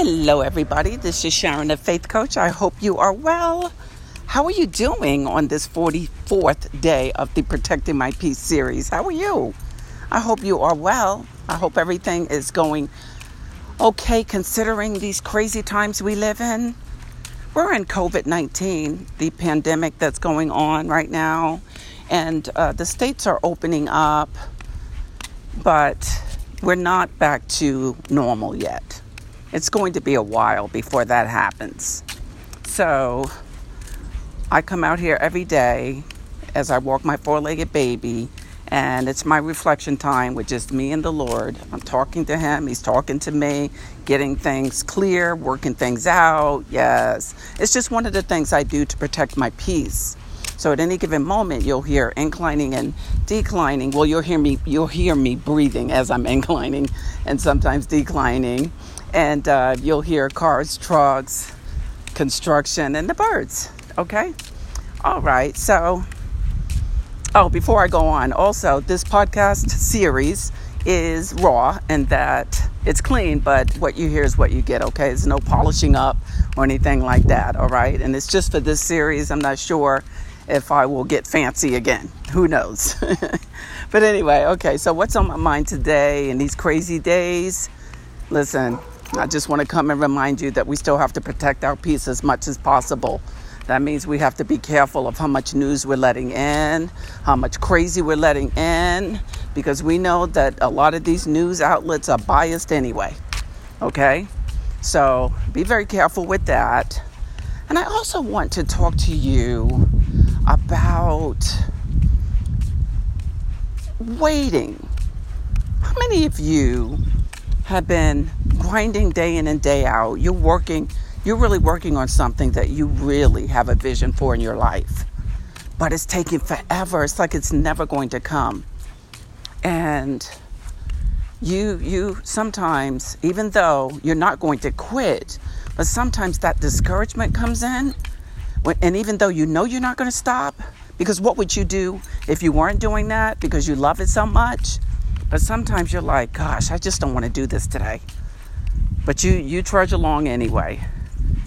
Hello, everybody. This is Sharon, the Faith Coach. I hope you are well. How are you doing on this 44th day of the Protecting My Peace series? How are you? I hope you are well. I hope everything is going okay considering these crazy times we live in. We're in COVID 19, the pandemic that's going on right now, and uh, the states are opening up, but we're not back to normal yet. It's going to be a while before that happens. So I come out here every day as I walk my four legged baby, and it's my reflection time with just me and the Lord. I'm talking to Him, He's talking to me, getting things clear, working things out. Yes, it's just one of the things I do to protect my peace. So at any given moment, you'll hear inclining and declining. Well, you'll hear me. You'll hear me breathing as I'm inclining and sometimes declining, and uh, you'll hear cars, trucks, construction, and the birds. Okay. All right. So, oh, before I go on, also this podcast series is raw and that it's clean, but what you hear is what you get, okay? There's no polishing up or anything like that, all right? And it's just for this series. I'm not sure if I will get fancy again. Who knows? but anyway, okay, so what's on my mind today in these crazy days? Listen, I just want to come and remind you that we still have to protect our peace as much as possible. That means we have to be careful of how much news we're letting in, how much crazy we're letting in, because we know that a lot of these news outlets are biased anyway. Okay? So be very careful with that. And I also want to talk to you about waiting. How many of you have been grinding day in and day out? You're working, you're really working on something that you really have a vision for in your life, but it's taking forever. It's like it's never going to come. And you you sometimes even though you're not going to quit but sometimes that discouragement comes in and even though you know you're not going to stop, because what would you do if you weren't doing that because you love it so much? But sometimes you're like, gosh, I just don't want to do this today. But you you trudge along anyway.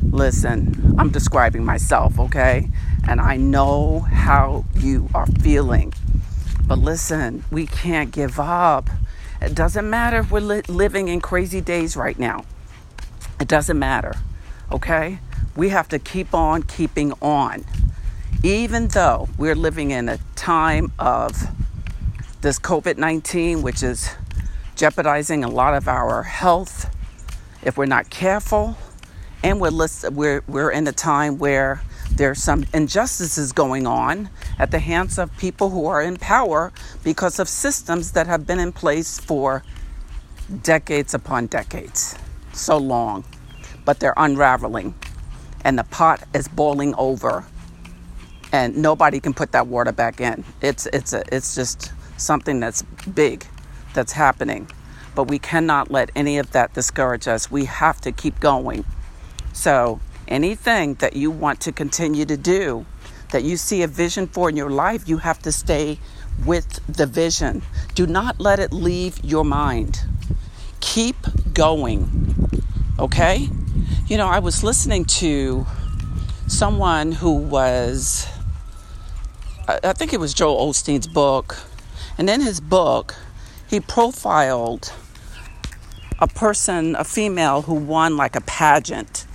Listen, I'm describing myself, okay? And I know how you are feeling. But listen, we can't give up. It doesn't matter if we're li- living in crazy days right now. It doesn't matter, okay? We have to keep on keeping on. Even though we're living in a time of this COVID 19, which is jeopardizing a lot of our health if we're not careful, and we're, list- we're, we're in a time where there's some injustices going on at the hands of people who are in power because of systems that have been in place for decades upon decades. So long, but they're unraveling and the pot is boiling over and nobody can put that water back in. It's it's a, it's just something that's big that's happening. But we cannot let any of that discourage us. We have to keep going. So, anything that you want to continue to do, that you see a vision for in your life, you have to stay with the vision. Do not let it leave your mind. Keep going. Okay? You know, I was listening to someone who was, I think it was Joel Osteen's book. And in his book, he profiled a person, a female who won like a pageant.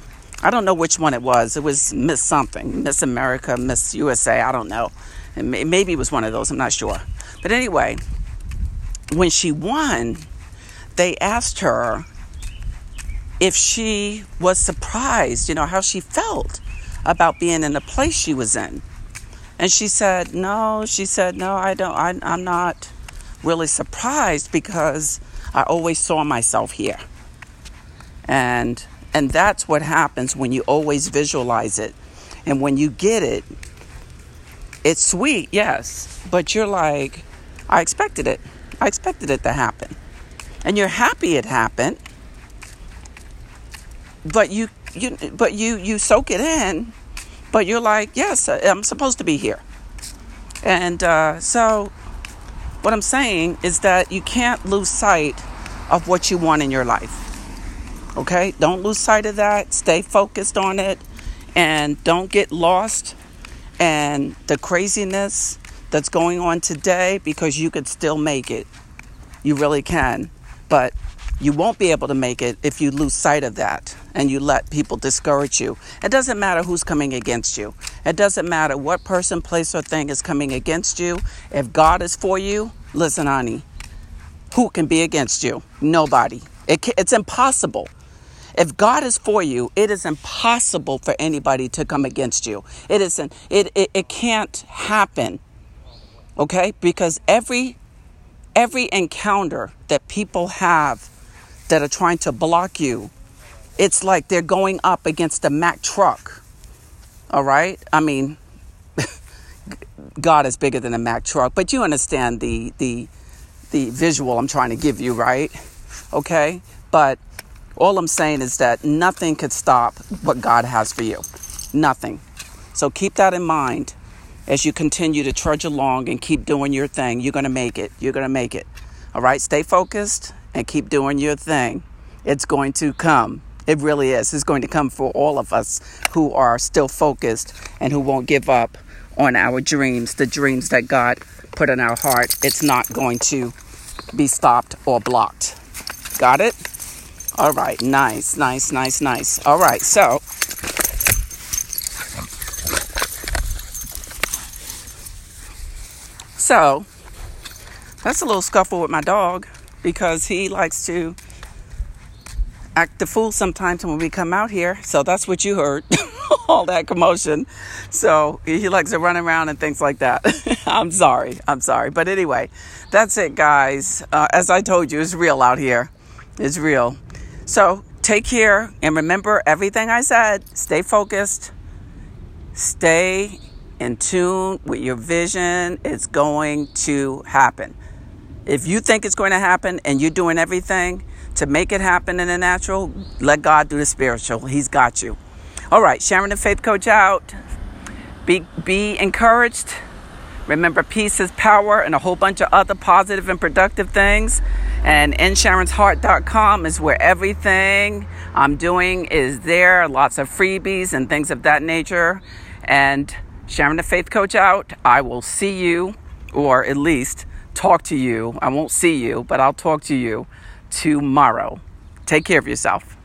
I don't know which one it was. It was Miss something, Miss America, Miss USA, I don't know. maybe it was one of those, I'm not sure. But anyway, when she won, they asked her if she was surprised, you know, how she felt about being in the place she was in. And she said, No, she said, No, I don't, I, I'm not really surprised because I always saw myself here. And and that's what happens when you always visualize it. And when you get it, it's sweet, yes, but you're like, I expected it. I expected it to happen. And you're happy it happened but you you but you you soak it in but you're like yes i'm supposed to be here and uh, so what i'm saying is that you can't lose sight of what you want in your life Okay? Don't lose sight of that. Stay focused on it and don't get lost and the craziness that's going on today because you could still make it. You really can. But you won't be able to make it if you lose sight of that and you let people discourage you. It doesn't matter who's coming against you. It doesn't matter what person, place, or thing is coming against you. If God is for you, listen, honey, who can be against you? Nobody. It, it's impossible. If God is for you, it is impossible for anybody to come against you. It isn't. It, it, it can't happen. Okay? Because every every encounter that people have that are trying to block you, it's like they're going up against a Mack truck. All right? I mean, God is bigger than a Mack truck, but you understand the the the visual I'm trying to give you, right? Okay? But all I'm saying is that nothing could stop what God has for you. Nothing. So keep that in mind as you continue to trudge along and keep doing your thing. You're going to make it. You're going to make it. All right? Stay focused and keep doing your thing. It's going to come. It really is. It's going to come for all of us who are still focused and who won't give up on our dreams, the dreams that God put in our heart. It's not going to be stopped or blocked. Got it? All right, nice, nice, nice, nice. All right, so so that's a little scuffle with my dog because he likes to act the fool sometimes when we come out here. So that's what you heard. All that commotion. So he likes to run around and things like that. I'm sorry. I'm sorry. But anyway, that's it, guys. Uh, as I told you, it's real out here. It's real. So take care and remember everything I said. Stay focused. Stay in tune with your vision. It's going to happen. If you think it's going to happen and you're doing everything to make it happen in the natural, let God do the spiritual. He's got you. All right, Sharon the Faith Coach out. Be be encouraged. Remember, peace is power, and a whole bunch of other positive and productive things. And InSharon'sHeart.com is where everything I'm doing is there. Lots of freebies and things of that nature. And Sharon the Faith Coach out. I will see you, or at least talk to you. I won't see you, but I'll talk to you tomorrow. Take care of yourself.